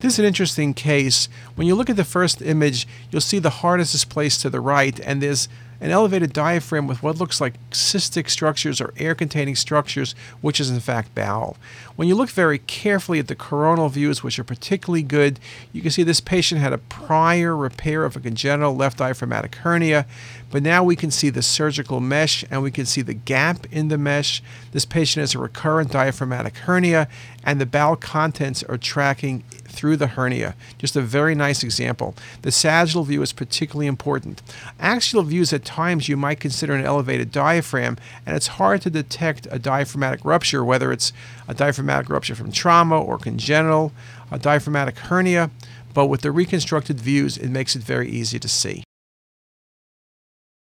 This is an interesting case. When you look at the first image, you'll see the heart is placed to the right, and there's an elevated diaphragm with what looks like cystic structures or air containing structures, which is in fact bowel. When you look very carefully at the coronal views, which are particularly good, you can see this patient had a prior repair of a congenital left diaphragmatic hernia, but now we can see the surgical mesh and we can see the gap in the mesh. This patient has a recurrent diaphragmatic hernia, and the bowel contents are tracking through the hernia. Just a very nice example. The sagittal view is particularly important. Axial views at times you might consider an elevated diaphragm, and it's hard to detect a diaphragmatic rupture, whether it's a diaphragmatic rupture from trauma or congenital, a diaphragmatic hernia. But with the reconstructed views, it makes it very easy to see.